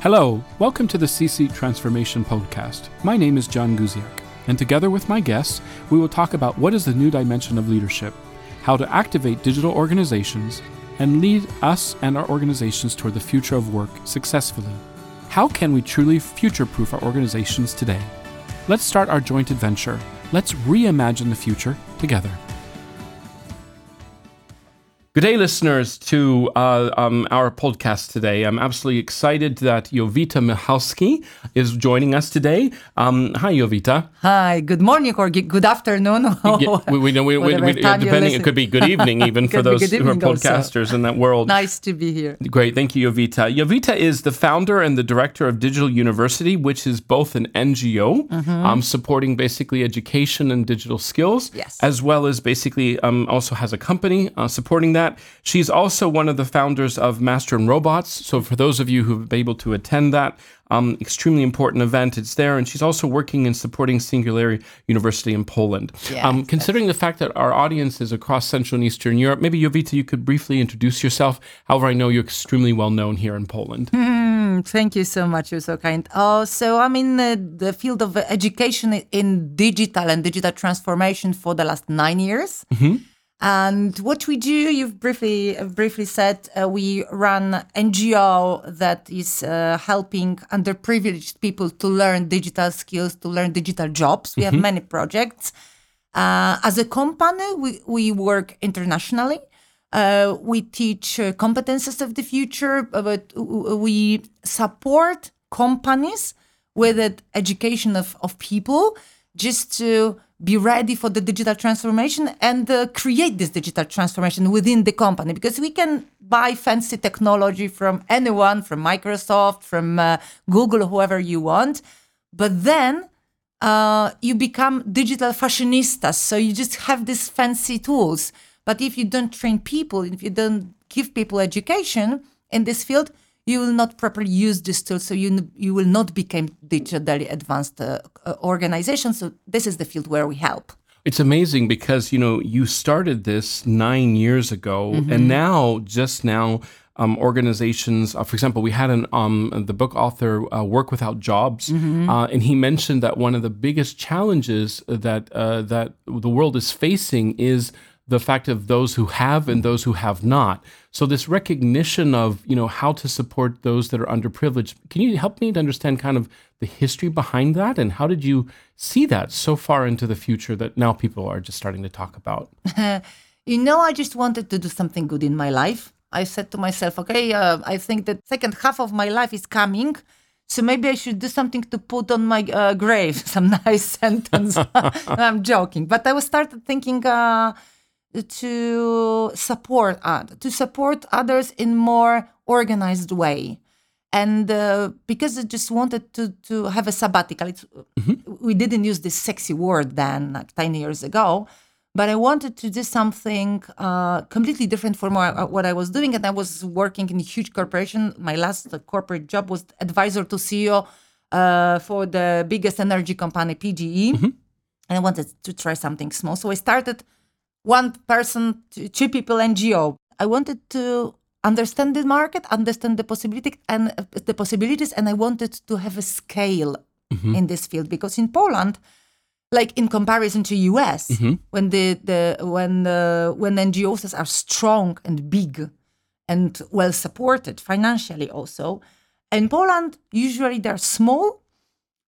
Hello, welcome to the CC Transformation Podcast. My name is John Guziak, and together with my guests, we will talk about what is the new dimension of leadership, how to activate digital organizations, and lead us and our organizations toward the future of work successfully. How can we truly future proof our organizations today? Let's start our joint adventure. Let's reimagine the future together. Good day, listeners, to uh, um, our podcast today. I'm absolutely excited that Jowita Michalski is joining us today. Um, hi, Jowita. Hi, good morning or good afternoon. yeah, we, we, we, we depending, it could be good evening even for those who are podcasters also. in that world. Nice to be here. Great, thank you, Jowita. Jowita is the founder and the director of Digital University, which is both an NGO mm-hmm. um, supporting basically education and digital skills, yes. as well as basically um, also has a company uh, supporting that that. She's also one of the founders of Master and Robots. So for those of you who've been able to attend that, um, extremely important event. It's there, and she's also working in supporting Singularity University in Poland. Yes, um, considering the fact that our audience is across Central and Eastern Europe, maybe Jowita, you could briefly introduce yourself. However, I know you're extremely well known here in Poland. Mm, thank you so much. You're so kind. Oh, so I'm in the, the field of education in digital and digital transformation for the last nine years. Mm-hmm. And what we do, you've briefly briefly said, uh, we run NGO that is uh, helping underprivileged people to learn digital skills, to learn digital jobs. We mm-hmm. have many projects. Uh, as a company, we, we work internationally. Uh, we teach uh, competences of the future, uh, but we support companies with the education of, of people just to be ready for the digital transformation and uh, create this digital transformation within the company. Because we can buy fancy technology from anyone from microsoft from uh, google whoever you want. But then uh, you become digital fashionistas. So you just have these fancy tools. But if you don't train people if you don't give people education in this field you will not properly use this tool, so you you will not become digitally advanced uh, uh, organization. So this is the field where we help. It's amazing because you know you started this nine years ago, mm-hmm. and now just now. Um, organizations, uh, for example, we had an um, the book author uh, work without jobs, mm-hmm. Uh, and he mentioned that one of the biggest challenges that uh, that the world is facing is the fact of those who have and those who have not. So this recognition of you know how to support those that are underprivileged. Can you help me to understand kind of the history behind that and how did you see that so far into the future that now people are just starting to talk about? you know, I just wanted to do something good in my life. I said to myself, okay, uh, I think the second half of my life is coming. So maybe I should do something to put on my uh, grave, some nice sentence. I'm joking, but I was started thinking, uh, to support uh, to support others in more organized way and uh, because I just wanted to to have a sabbatical, mm-hmm. we didn't use this sexy word then, like ten years ago, but I wanted to do something uh, completely different from what I was doing, and I was working in a huge corporation. My last corporate job was advisor to CEO uh, for the biggest energy company, PGE, mm-hmm. and I wanted to try something small, so I started one person, two people NGO. I wanted to understand the market, understand the possibility and uh, the possibilities, and I wanted to have a scale mm-hmm. in this field because in Poland, like in comparison to US, mm-hmm. when the, the when uh, when NGOs are strong and big and well supported financially also, in Poland usually they're small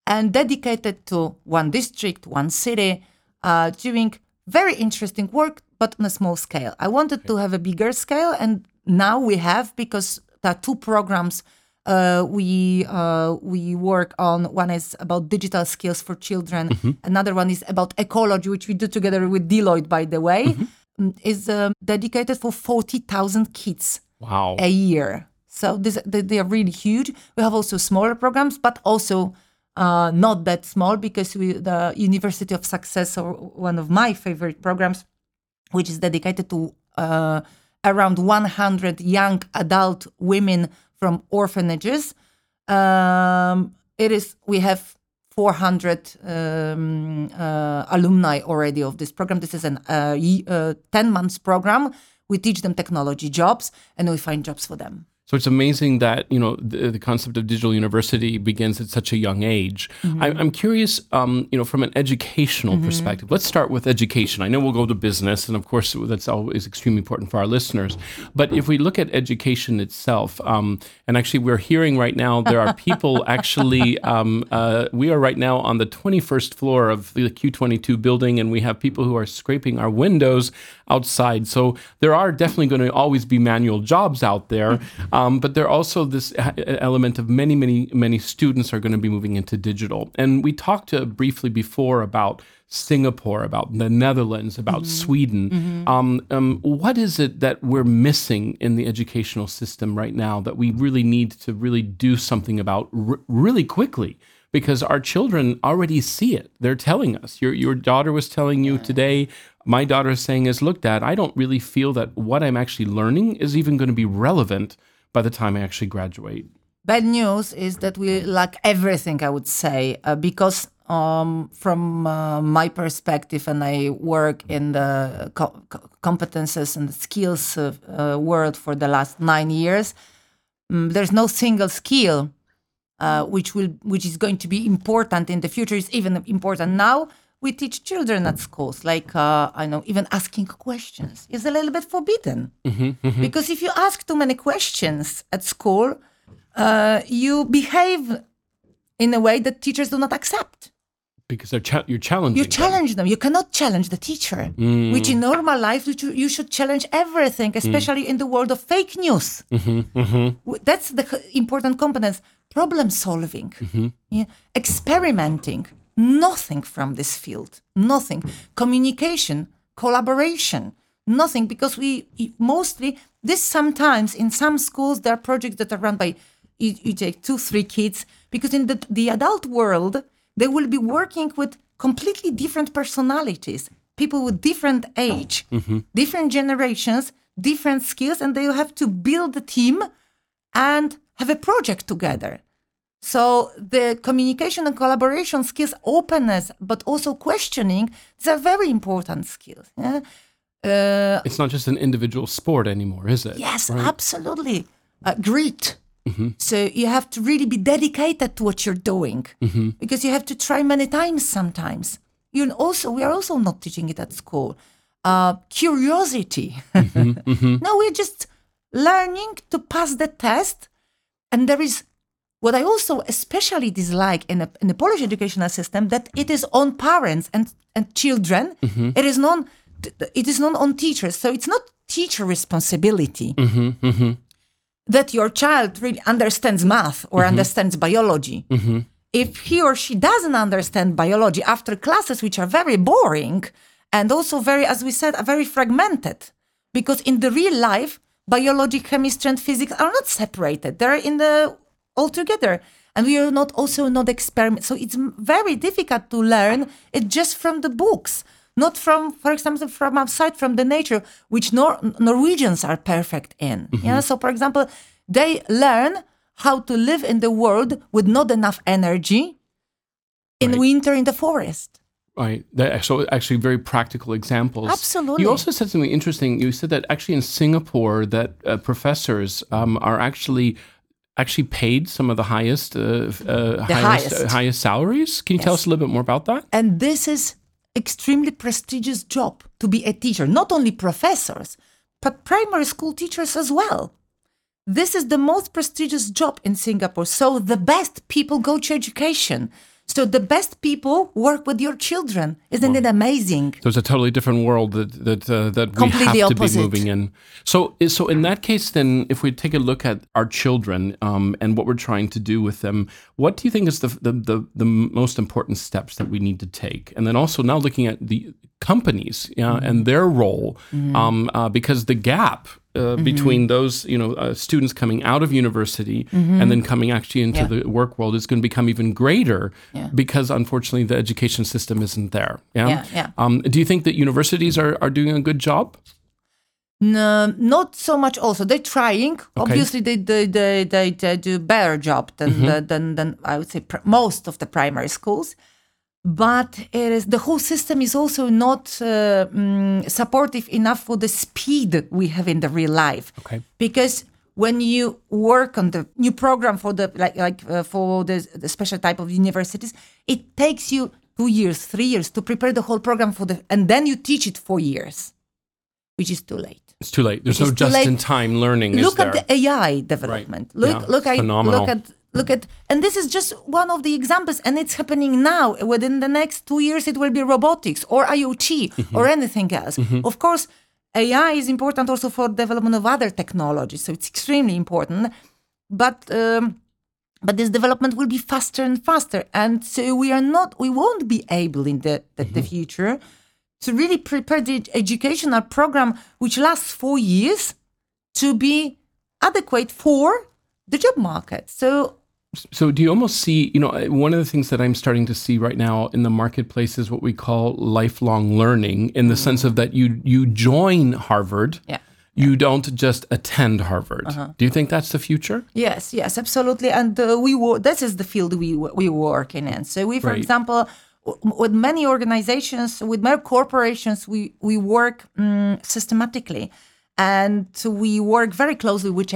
and dedicated to one district, one city, uh, doing very interesting work, but on a small scale. I wanted to have a bigger scale, and now we have because there are two programs uh, we uh, we work on. One is about digital skills for children. Mm-hmm. Another one is about ecology, which we do together with Deloitte, by the way. Mm-hmm. Mm, is uh, dedicated for forty thousand kids. Wow. A year. So this, they, they are really huge. We have also smaller programs, but also uh, not that small because we, the University of Success, or one of my favorite programs, which is dedicated to uh, around 100 young adult women from orphanages. Um, it is we have 400 um, uh, alumni already of this program. This is an uh, 10 months program. We teach them technology jobs and we find jobs for them. So it's amazing that you know the, the concept of digital university begins at such a young age. I, I'm curious, um, you know, from an educational perspective. Let's start with education. I know we'll go to business, and of course that's always extremely important for our listeners. But if we look at education itself, um, and actually we're hearing right now there are people actually. Um, uh, we are right now on the 21st floor of the Q22 building, and we have people who are scraping our windows outside. So there are definitely going to always be manual jobs out there. Um, but there are also this element of many, many, many students are going to be moving into digital. And we talked uh, briefly before about Singapore, about the Netherlands, about Sweden. Um, um, what is it that we're missing in the educational system right now that we really need to really do something about r- really quickly? Because our children already see it. They're telling us. Your your daughter was telling you today. My daughter is saying is, look, Dad, I don't really feel that what I'm actually learning is even going to be relevant by the time I actually graduate. Bad news is that we lack everything, I would say, uh, because um, from uh, my perspective, and I work in the co- co- competences and skills uh, uh, world for the last nine years, mm, there's no single skill uh, which will which is going to be important in the future. Is even important now. We teach children at schools, like uh, I know, even asking questions is a little bit forbidden mm-hmm, mm-hmm. because if you ask too many questions at school, uh, you behave in a way that teachers do not accept. Because they're cha- you're challenging. You challenge them. You cannot challenge the teacher, mm. which in normal life you should- you should challenge everything, mm. especially in the world of fake news. Mm-hmm, w- That's the important components: Problem solving, yeah, experimenting. Nothing from this field. Nothing. Communication, collaboration. Nothing because we mostly this sometimes in some schools there are projects that are run by you, you take two three kids because in the the adult world they will be working with completely different personalities people with different age mm-hmm. different generations different skills and they will have to build a team and have a project together so the communication and collaboration skills openness but also questioning these are very important skills yeah? uh, It's not just an individual sport anymore, is it? Yes, absolutely. Uh, grit. So you have to really be dedicated to what you're doing because you have to try many times sometimes. You also we are also not teaching it at school. Uh, curiosity. no, we're just learning to pass the test, and there is what I also especially dislike in a, in the Polish educational system that it is on parents and and children. Mm-hmm. It is non it is not on teachers. So it's not teacher responsibility mm-hmm, mm-hmm. that your child really understands math or understands biology. If he or she doesn't understand biology after classes, which are very boring and also very, as we said, are very fragmented, because in the real life, biology, chemistry, and physics are not separated; they're in the all together. And we are not also not experiment. So it's very difficult to learn it just from the books, not from, for example, from outside, from the nature, which Nor- Norwegians are perfect in. Yeah. So, for example, they learn how to live in the world with not enough energy in Right. winter in the forest. Right. That, so actually very practical examples. Absolutely. You also said something interesting. You said that actually in Singapore that uh, professors um, are actually actually paid some of the highest uh, uh, highest highest. uh, highest salaries. Can you tell us a little bit more about that? And this is extremely prestigious job to be a teacher, not only professors, but primary school teachers as well. This is the most prestigious job in Singapore. So the best people go to education. So the best people work with your children. Isn't it amazing? So it's a totally different world that that uh, that we Completely have to opposite. be moving in. So so in that case, then, if we take a look at our children um, and what we're trying to do with them, what do you think is the, the the the most important steps that we need to take? And then also now looking at the companies yeah, Mm-hmm. and their role, um, uh, because the gap. Uh, Mm-hmm. Between those, you know, uh, students coming out of university Mm-hmm. and then coming actually into Yeah. the work world is going to become even greater Yeah. because unfortunately the education system isn't there. Yeah, yeah. um, do you think that universities are, are doing a good job? No, not so much. Also, they're trying. Obviously, they they, they they they do better job than Mm-hmm. the, than than I would say pr- most of the primary schools. But it is the whole system is also not uh, mm, supportive enough for the speed we have in the real life. Okay. Because when you work on the new program for the like like uh, for the, the special type of universities, it takes you two years, three years to prepare the whole program for the, and then you teach it for years, which is too late. It's too late. There's Which no is too late. just-in-time learning. look is there? at the AI development. Look, Yeah, look, at phenomenal. look at look at, and this is just one of the examples, and it's happening now. Within the next two years, it will be robotics or IoT Mm-hmm. or anything else. Of course, AI is important also for development of other technologies, so it's extremely important. But um, but this development will be faster and faster, and so we are not, we won't be able in the the, the future to really prepare the educational program which lasts four years to be adequate for the job market. So So, do you almost see, you know, one of the things that I'm starting to see right now in the marketplace is what we call lifelong learning, in the sense of that you you join Harvard, yeah. you don't just attend Harvard. Uh-huh. Do you think that's the future? Yes, yes, absolutely. And uh, we wo- this is the field we we work in. So we, for Right. example, w- with many organizations, with many corporations, we we work mm, systematically, and we work very closely with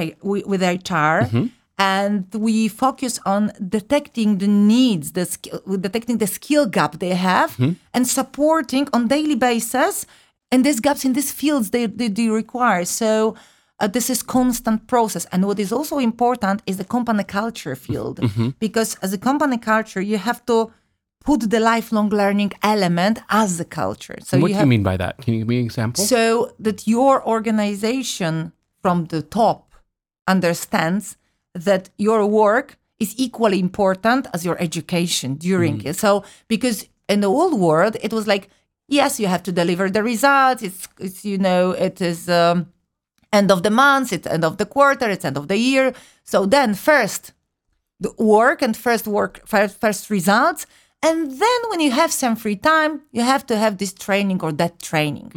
with HR. And we focus on detecting the needs, the skill, detecting the skill gap they have, hmm? and supporting on daily basis and these gaps in these fields they, they, they require. So uh, this is constant process. And what is also important is the company culture field. Mm-hmm. Mm-hmm. Because as a company culture you have to put the lifelong learning element as the culture. So what you do have you mean by that? Can you give me an example? so that your organization from the top understands that your work is equally important as your education during it. So because in the old world it was like yes you have to deliver the results. It's, it's you know it is um, end of the month it's end of the quarter it's end of the year. So then first the work and first work first, first results. And then when you have some free time you have to have this training or that training.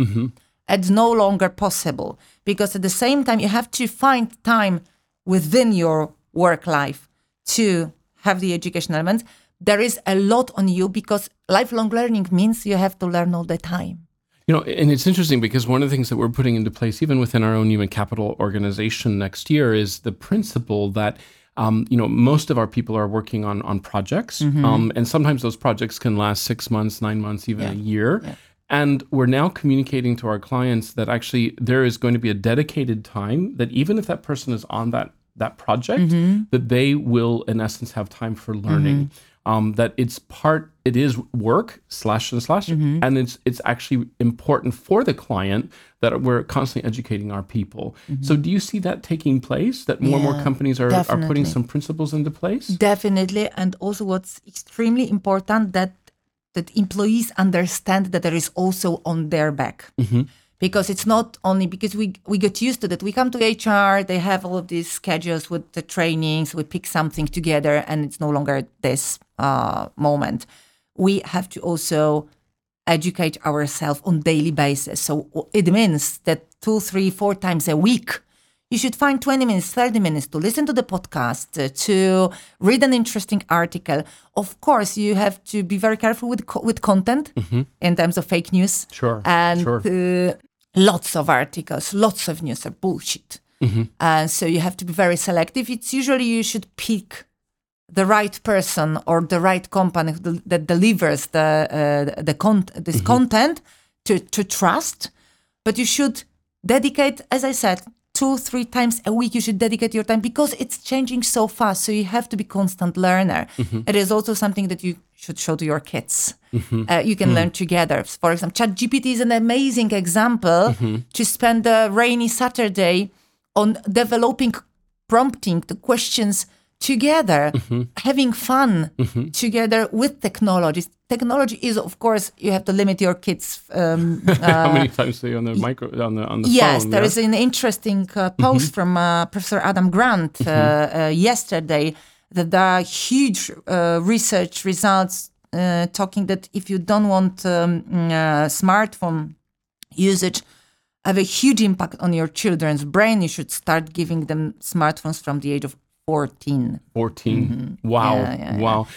It's no longer possible because at the same time you have to find time within your work life to have the education element there is a lot on you because lifelong learning means you have to learn all the time You know, and it's interesting because one of the things that we're putting into place, even within our own human capital organization next year, is the principle that. Um, you know, most of our people are working on on projects, um, and sometimes those projects can last six months, nine months, even a year. And we're now communicating to our clients that actually there is going to be a dedicated time that even if that person is on that that project, mm-hmm. that they will in essence have time for learning. Mm-hmm. Um, that it's part, it is work slash and slash, mm-hmm. and it's it's actually important for the client that we're constantly educating our people. So do you see that taking place? That more and more companies are, are putting some principles into place? Definitely, and also what's extremely important that that employees understand that there is also on their back. Because it's not only because we we get used to that. We come to HR, they have all of these schedules with the trainings, we pick something together, and it's no longer this uh, moment. We have to also educate ourselves on daily basis. So it means that two, three, four times a week, you should find 20 minutes, 30 minutes to listen to the podcast, uh, to read an interesting article. Of course, you have to be very careful with co- with content in terms of fake news. Sure, And sure. uh, lots of articles, lots of news are bullshit. Uh, so you have to be very selective. It's usually you should pick the right person or the right company that delivers the uh, the con- this content to to trust but you should dedicate as i said two three times a week you should dedicate your time because it's changing so fast. So you have to be constant learner. Mm-hmm. It is also something that you should show to your kids. Mm-hmm. Uh, you can mm. learn together. For example chat gpt is an amazing example mm-hmm. to spend a rainy saturday on developing prompting the questions together, having fun together with technologies. Technology is, of course, you have to limit your kids. Um, How many times are you on the micro on the on the yes, phone? there yeah? is an interesting uh, post from uh, Professor Adam Grant uh, uh, yesterday that there are huge uh, research results uh, talking that if you don't want um, mm, uh, smartphone usage have a huge impact on your children's brain, you should start giving them smartphones from the age of 14. 14. Wow. Mm-hmm. Yeah, yeah, yeah. wow.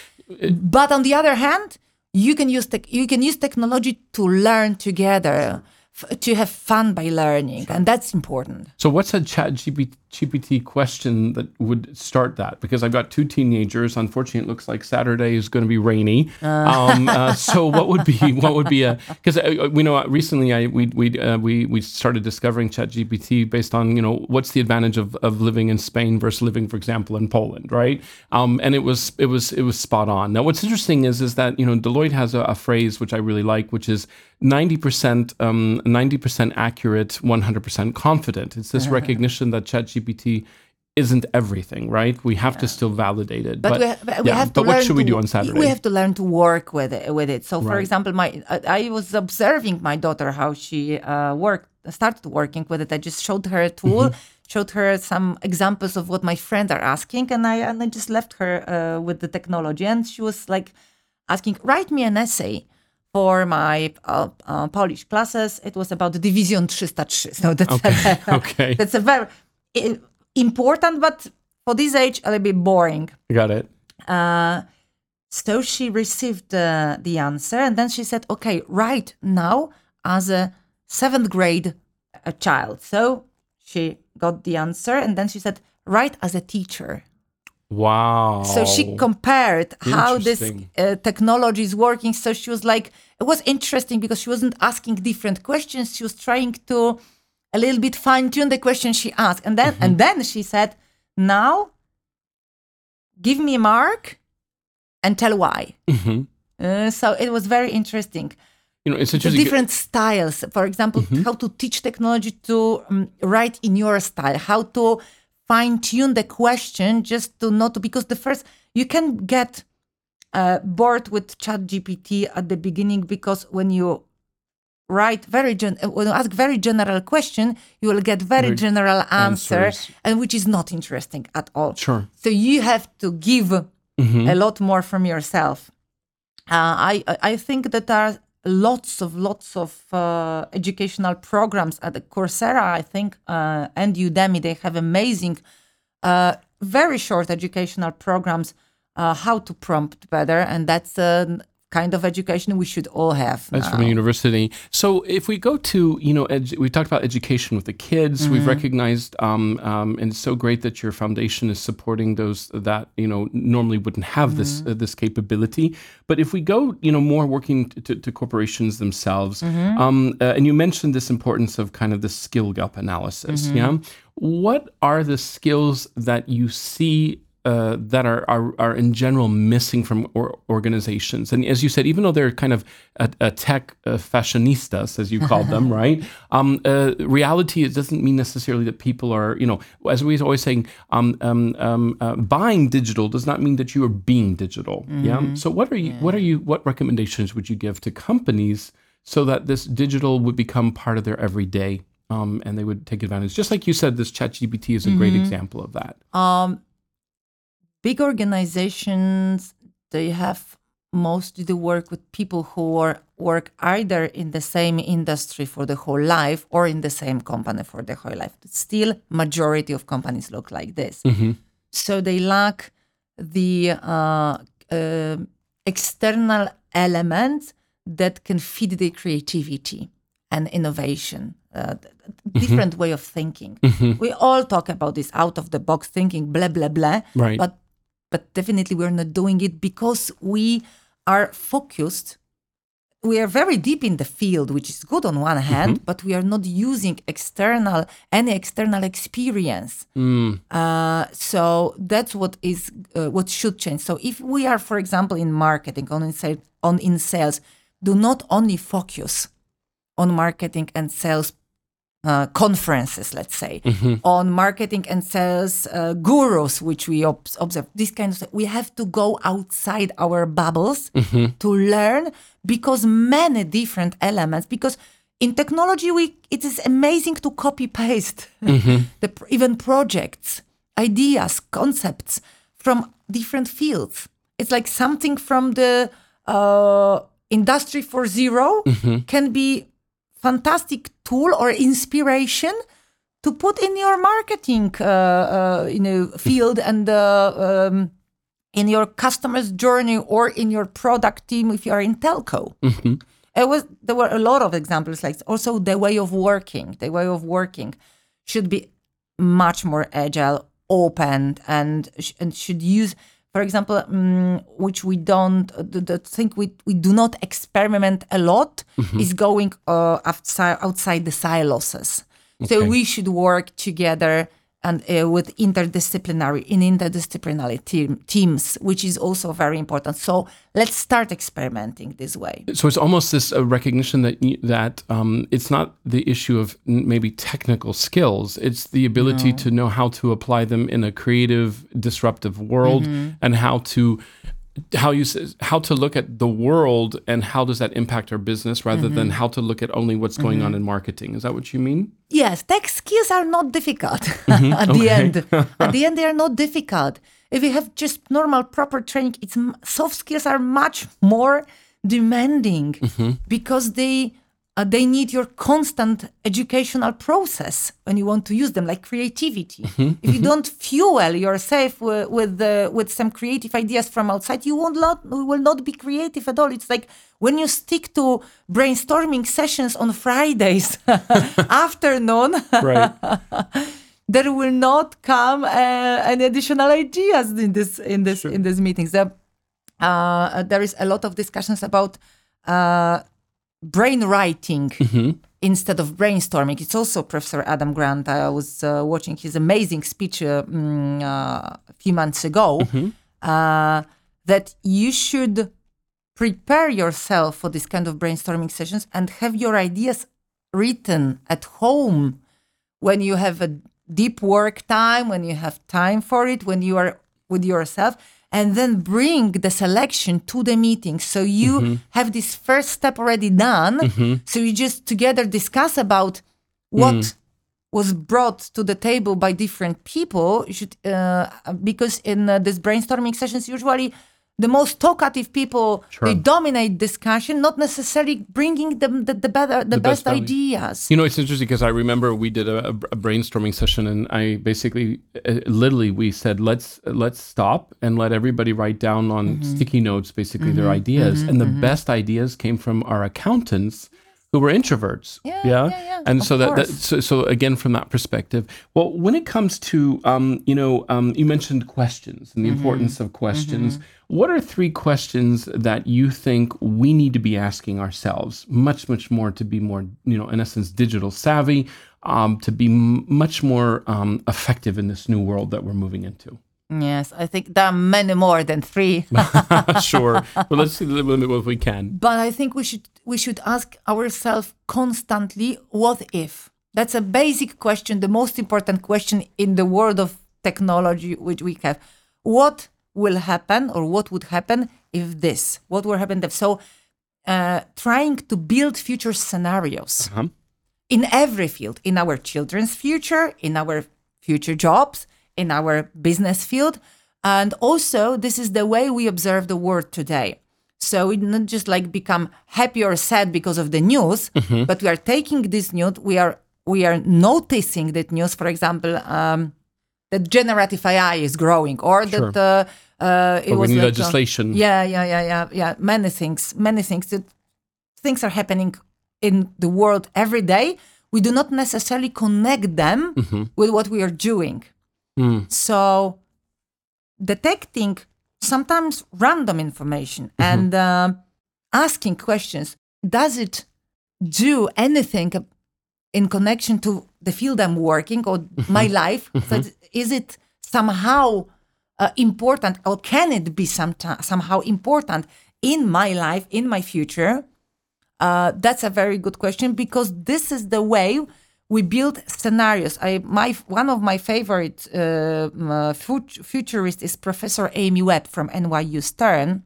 But on the other hand, you can use tech you can use technology to learn together. f- to have fun by learning, and that's important. So, what's a Chat GPT, GPT question that would start that? Because I've got two teenagers. Unfortunately, it looks like Saturday is going to be rainy. Um, uh, so, what would be what would be a? Because uh, we know uh, recently I we we uh, we we started discovering Chat GPT based on you know what's the advantage of, of living in Spain versus living, for example, in Poland, right? Um, and it was it was it was spot on. Now, what's interesting is is that you know Deloitte has a, a phrase which I really like, which is ninety percent um, ninety percent accurate, one hundred percent confident. It's this recognition that ChatGPT isn't everything, right? We have to still validate it. But, we, ha- we yeah, have to but what should we do on Saturday? We have to learn to work with it. With it. So, for Right. example, my I, was observing my daughter how she uh, worked, started working with it. I just showed her a tool, Mm-hmm. showed her some examples of what my friends are asking, and I and I just left her uh, with the technology. And she was like asking, "Write me an essay." For my uh, uh, Polish classes, it was about the Division 303. So that's Okay, okay. that's a very important, but for this age, a little bit boring. Got it. Uh, so she received uh, the answer, and then she said, "Okay, right now as a seventh grade a child." So she got the answer, and then she said, "Write as a teacher." Wow. So she compared how this uh, technology is working. So she was like, it was interesting because she wasn't asking different questions. She was trying to a little bit fine tune the question she asked, and then and then she said, "Now, give me a mark, and tell why." Mhm. Uh, so it was very interesting. You know, it's The different styles, for example, how to teach technology to um, write in your style, how to fine tune the question just to not because the first you can get uh, bored with chat gpt at the beginning because when you write very gen- uh, when you ask very general question you will get very, Very general answer answers. and which is not interesting at all Sure. so you have to give a lot more from yourself. Uh, I I think that there are lots of lots of uh, educational programs at the Coursera. I think uh, and Udemy they have amazing, uh, very short educational programs. Uh, how to prompt better, and that's a kind of education we should all have. That's now. from a university. So if we go to, you know, edu- we talked about education with the kids. We've recognized, um, um, and it's so great that your foundation is supporting those that you know normally wouldn't have this uh, this capability. But if we go, you know, more working to, to, to corporations themselves, um, uh, and you mentioned this importance of kind of the skill gap analysis. Yeah, what are the skills that you see? Uh, that are, are are in general missing from or, organizations. And as you said, even though they're kind of a, a tech uh, fashionistas, as you called them, right? Um, uh, reality it doesn't mean necessarily that people are, you know, as we always saying, um, um, um, uh, buying digital does not mean that you are being digital. Yeah. So what are you? What are you? What recommendations would you give to companies so that this digital would become part of their everyday? Um, and they would take advantage. Just like you said, this ChatGPT is a great example of that. Um, big organizations they have mostly to work with people who are, work either in the same industry for the whole life or in the same company for the whole life. Still, majority of companies look like this. So they lack the uh, uh, external elements that can feed the creativity and innovation. Uh, th- different way of thinking. We all talk about this out of the box thinking, blah blah blah. Right. But but definitely we're not doing it because we are focused. We are very deep in the field, which is good on one hand, but we are not using external any external experience. Uh, so that's what is uh, what should change. So if we are, for example, in marketing on in sales, on in sales, do not only focus on marketing and sales uh, conferences, let's say, on marketing and sales uh, gurus, which we ob- observe. This kind of stuff. We have to go outside our bubbles to learn because many different elements. Because in technology, we it is amazing to copy paste the even projects, ideas, concepts from different fields. It's like something from the uh, industry for 0 can be fantastic tool or inspiration to put in your marketing uh, uh, you know field and uh, um, in your customer's journey or in your product team if you are in telco. It was there were a lot of examples like also the way of working the way of working should be much more agile open and sh- and should use for example um, which we don't the, the thing we, we do not experiment a lot is going uh, outside outside the silos. So we should work together and uh, with interdisciplinary in interdisciplinary team, teams which is also very important. So let's start experimenting this way. So it's almost this uh, recognition that that um, it's not the issue of maybe technical skills; it's the ability to know how to apply them in a creative, disruptive world, and how to how you how to look at the world and how does that impact our business, rather than mm-hmm. how to look at only what's going on mm-hmm. in marketing. Is that what you mean? Yes, tech skills are not difficult mm-hmm. at the end. at the end, they are not difficult. If you have just normal, proper training, it's soft skills are much more demanding because they uh, they need your constant educational process when you want to use them, like creativity. If you don't fuel yourself with with, the, with some creative ideas from outside, you won't not will not be creative at all. It's like when you stick to brainstorming sessions on Fridays afternoon, Right. there will not come uh, any additional ideas in this in this in these meetings. There, uh, there is a lot of discussions about uh, brain writing instead of brainstorming. It's also Professor Adam Grant. I was uh, watching his amazing speech uh, mm, uh, a few months ago uh, that you should prepare yourself for this kind of brainstorming sessions and have your ideas written at home when you have a deep work time, when you have time for it, when you are with yourself, and then bring the selection to the meeting. So you have this first step already done. So you just together discuss about what was brought to the table by different people. Should uh, because in uh, these brainstorming sessions, usually the most talkative people they dominate discussion, not necessarily bringing them the, the better the, best, best ideas. You know, it's interesting because I remember we did a, a brainstorming session, and I basically, uh, literally, we said let's let's stop and let everybody write down on Mm-hmm. sticky notes basically their ideas, and the best ideas came from our accountants who were introverts. Yeah, yeah, yeah, And of so that, that so, so again from that perspective, well, when it comes to um, you know, um, you mentioned questions and the Mm-hmm. importance of questions. What are three questions that you think we need to be asking ourselves much, much more to be more, you know, in essence, digital savvy, um, to be m- much more um, effective in this new world that we're moving into? Yes, I think there are many more than three. sure, but let's see the limit if we can. but I think we should we should ask ourselves constantly, what if? That's a basic question, the most important question in the world of technology which we have. What will happen or what would happen if this? What will happen if so uh, trying to build future scenarios Uh-huh. in every field, in our children's future, in our future jobs, in our business field. And also, this is the way we observe the world today. So it not just like become happy or sad because of the news, but we are taking this news, we are we are noticing that news, for example, um, that generative AI is growing, or Sure. that uh, uh, it Or was like, uh, legislation. yeah, yeah, yeah, yeah, yeah. Many things, many things. That things are happening in the world every day. We do not necessarily connect them with what we are doing. So, detecting sometimes random information and uh, asking questions does it do anything in connection to the field I'm working or my life? So is it somehow uh, important or can it be someti- somehow important in my life, in my future? Uh, that's a very good question because this is the way we build scenarios. I my one of my favorite uh, uh, fut- futurists is Professor Amy Webb from NYU Stern.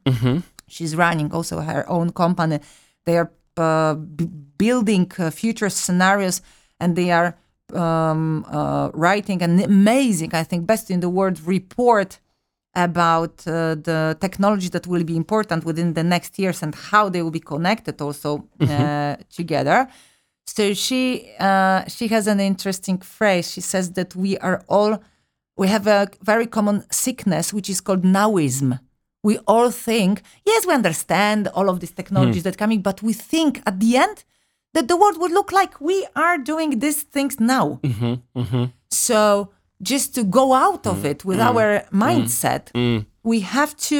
She's running also her own company. They are uh, b- building uh, future scenarios, and they are um, uh, writing an amazing, I think, best in the world report about uh, the technology that will be important within the next years and how they will be connected also uh, together. So she uh, she has an interesting phrase. She says that we are all we have a very common sickness which is called nowism. we all think, yes, we understand all of these technologies Hmm. that coming, but we think at the end that the world would look like we are doing these things now. Mm-hmm. So just to go out of it with our mindset, Mm. we have to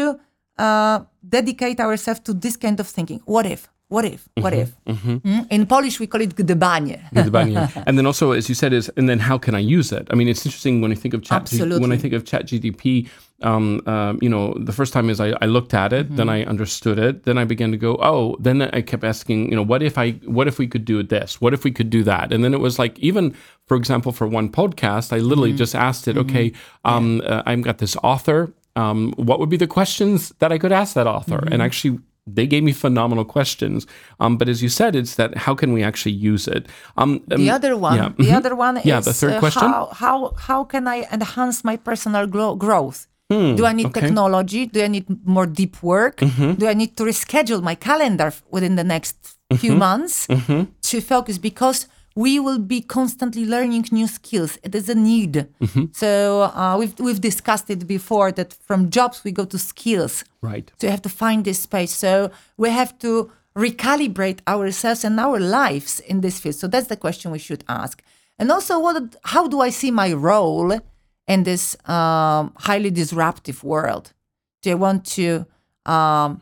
uh, dedicate ourselves to this kind of thinking. What if? What if? What if? Mm? In Polish, we call it gdybanie. Gdybanie. and then also, as you said, is and then how can I use it? I mean, it's interesting when I think of chat. when I think of Chat GPT. Um, um, you know, the first time is I, I looked at it, then I understood it, then I began to go, oh, then I kept asking, you know, what if I, what if we could do this? What if we could do that? And then it was like, even for example, for one podcast, I literally just asked it, okay, um, uh, I've got this author. Um, what would be the questions that I could ask that author? And actually, they gave me phenomenal questions. Um, but as you said, it's that how can we actually use it? Um, The um, other one, yeah, the mhm. other one Yeah, is the third uh, question? how how how can I enhance my personal gro- growth? Hmm, Do I need okay. technology? Do I need more deep work? Mm-hmm. Do I need to reschedule my calendar within the next Mm-hmm. few months to focus? Because we will be constantly learning new skills. It is a need. Mm-hmm. So uh, we've we've discussed it before that from jobs we go to skills. right. So you have to find this space. So we have to recalibrate ourselves and our lives in this field. So that's the question we should ask. And also, what? How do I see my role in this um, highly disruptive world? Do I want to, um,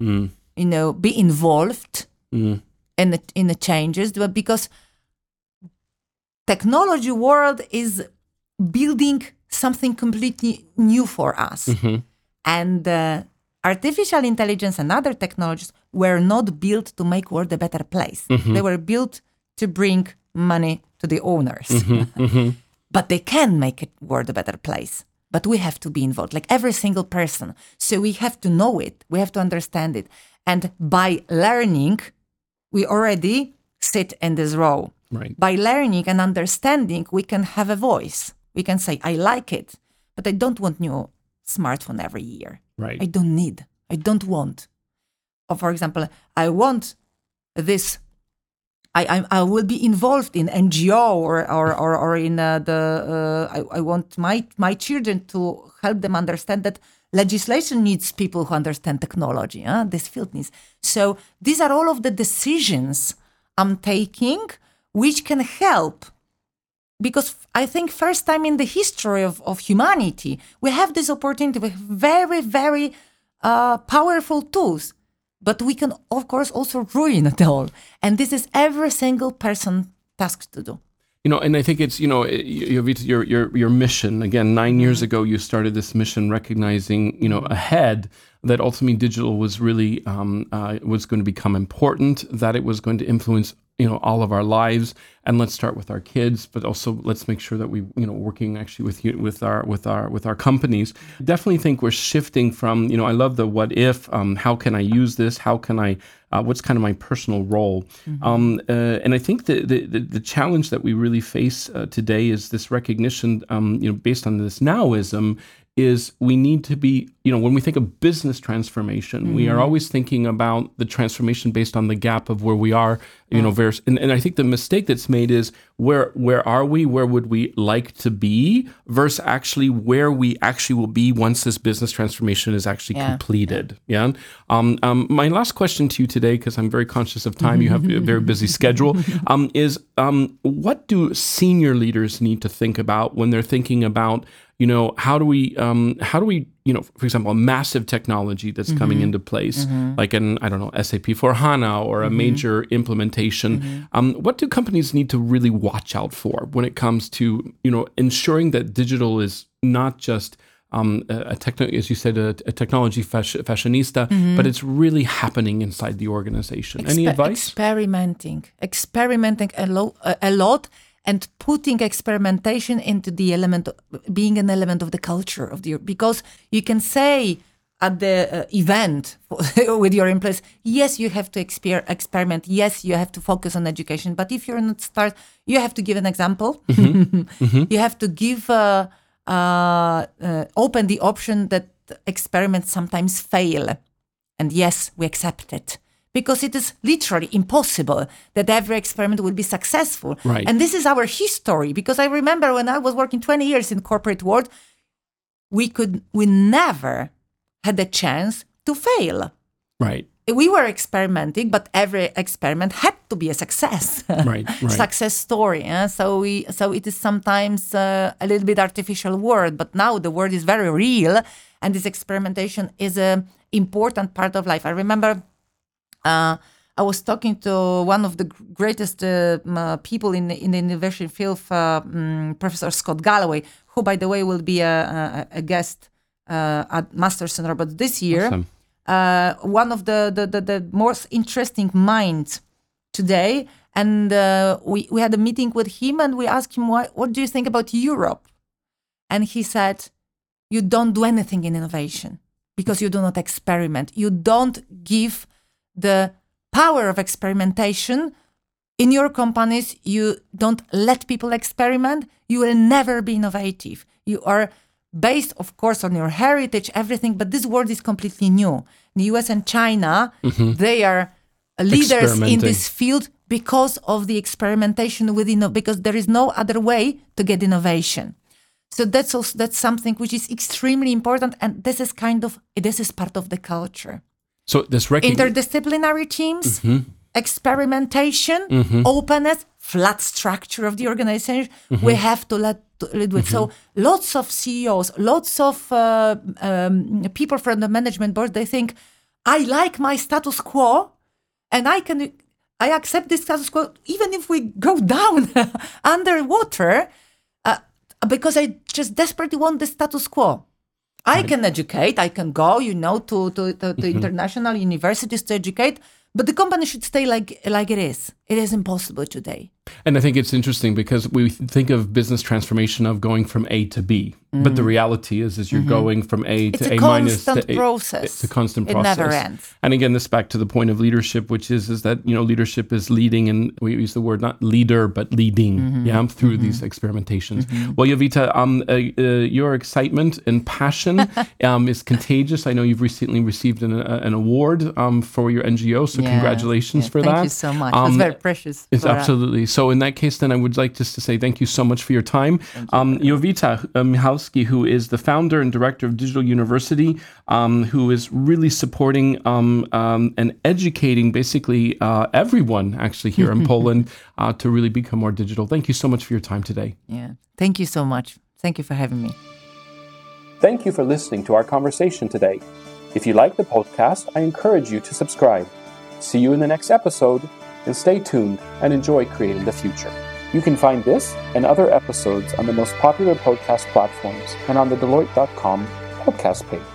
you know, be involved in the in the changes? Because technology world is building something completely new for us. Mm-hmm. And uh, artificial intelligence and other technologies were not built to make world a better place. Mm-hmm. They were built to bring money to the owners. Mm-hmm. But they can make it world a better place. But we have to be involved like every single person. So we have to know it. We have to understand it. And by learning we already sit in this role Right. by learning and understanding, we can have a voice. We can say, I like it, but I don't want new smartphone every year. Right. I don't need. I don't want. Or for example, I want this. I, I, I will be involved in NGO or or, or, or in uh, the. Uh, I, I want my my children to help them understand that legislation needs people who understand technology. Huh? This field needs. So these are all of the decisions I'm taking, which can help because I think first time in the history of, of humanity, we have this opportunity with very, very uh, powerful tools, but we can, of course, also ruin it all. And this is every single person tasked to do. You know, and I think it's you know your your your your mission again. 9 years Mm-hmm. ago, you started this mission, recognizing you know ahead that ultimately digital was really um, uh, was going to become important, that it was going to influence you know all of our lives. And let's start with our kids, but also let's make sure that we you know working actually with you with our with our with our companies. Definitely think we're shifting from you know I love the what if, um, how can I use this, how can I uh, what's kind of my personal role um, uh, and i think the, the, the, the challenge that we really face uh, today is this recognition um, you know based on this nowism is we need to be you know when we think of business transformation we are mm-hmm. always thinking about the transformation based on the gap of where we are you know versus and, and i think the mistake that's made is where where are we? Where would we like to be? Versus actually where we actually will be once this business transformation is actually Yeah. completed. Yeah. Um, um, my last question to you today because i'm very conscious of time. You have a very busy schedule. Um, is um, what do senior leaders need to think about when they're thinking about you know how do we um, how do we you know for example a massive technology that's mm-hmm. coming into place mm-hmm. like an i don't know sap for hana or a mm-hmm. major implementation. Um, what do companies need to really watch out for when it comes to you know ensuring that digital is not just um, a, a techno, as you said, a, a technology fash- fashionista, but it's really happening inside the organization. Any advice? Experimenting, experimenting a, lo- a lot, and putting experimentation into the element, of, being an element of the culture of the because you can say at the uh, event with your employees, yes, you have to exper- experiment. Yes, you have to focus on education. But if you're not start, you have to give an example. You have to give. Uh, uh, uh, open the option that experiments sometimes fail. And yes, we accept it because it is literally impossible that every experiment will be successful. Right. And this is our history because I remember when I was working 20 years in corporate world, we could we never had a chance to fail. Right. We were experimenting, but every experiment had to be a success. Right. Right. success story. eh? So we, so it is sometimes uh, a little bit artificial word, but now the word is very real, and this experimentation is a important part of life. I remember uh, I was talking to one of the greatest uh, uh, people in the, in the innovation field, uh, mm, Professor Scott Galloway, who, by the way, will be a, a, a guest uh, at Masters and Robots this year. Awesome. Uh, one of the, the, the, the most interesting minds today. And uh, we, we had a meeting with him and we asked him, what, what do you think about Europe? And he said, You don't do anything in innovation because you do not experiment. You don't give the power of experimentation in your companies. You don't let people experiment. You will never be innovative. You are based, of course, on your heritage, everything, but this world is completely new. The US and China, mm-hmm. they are leaders in this field because of the experimentation within because there is no other way to get innovation so that's also that's something which is extremely important and this is kind of this is part of the culture So this interdisciplinary teams experimentation openness flat structure of the organization. We have to let lead with. So lots of ceos lots of uh, um, people from the management board they think i like my status quo and i can i accept this status quo even if we go down underwater uh, because i just desperately want the status quo I can educate, I can go, you know, to, to, to, to mm-hmm. international universities to educate, but the company should stay like like it is. It is impossible today. And I think it's interesting because we think of business transformation of going from A to B, but the reality is, is you're going from A It's to a A minus to constant A. process. It's a constant It process. never ends. And again, this back to the point of leadership, which is is that you know leadership is leading, and we use the word not leader but leading, Mm-hmm. yeah, through these experimentations. Well, Jowita, um, uh, uh, your excitement and passion um, is contagious. I know you've recently received an, uh, an award um, for your NGO, so Yeah, congratulations yeah, for thank that. Thank you so much. Um, it's very precious. It's us. Absolutely. So in that case, then I would like just to say thank you so much for your time. Um, Jowita uh, Michalski, who is the founder and director of Digital University, um, who is really supporting um, um, and educating basically uh, everyone actually here in Poland uh, to really become more digital. Thank you so much for your time today. Yeah. Thank you so much. Thank you for having me. Thank you for listening to our conversation today. If you like the podcast, I encourage you to subscribe. See you in the next episode, and stay tuned and enjoy creating the future. You can find this and other episodes on the most popular podcast platforms and on the Deloitte.com podcast page.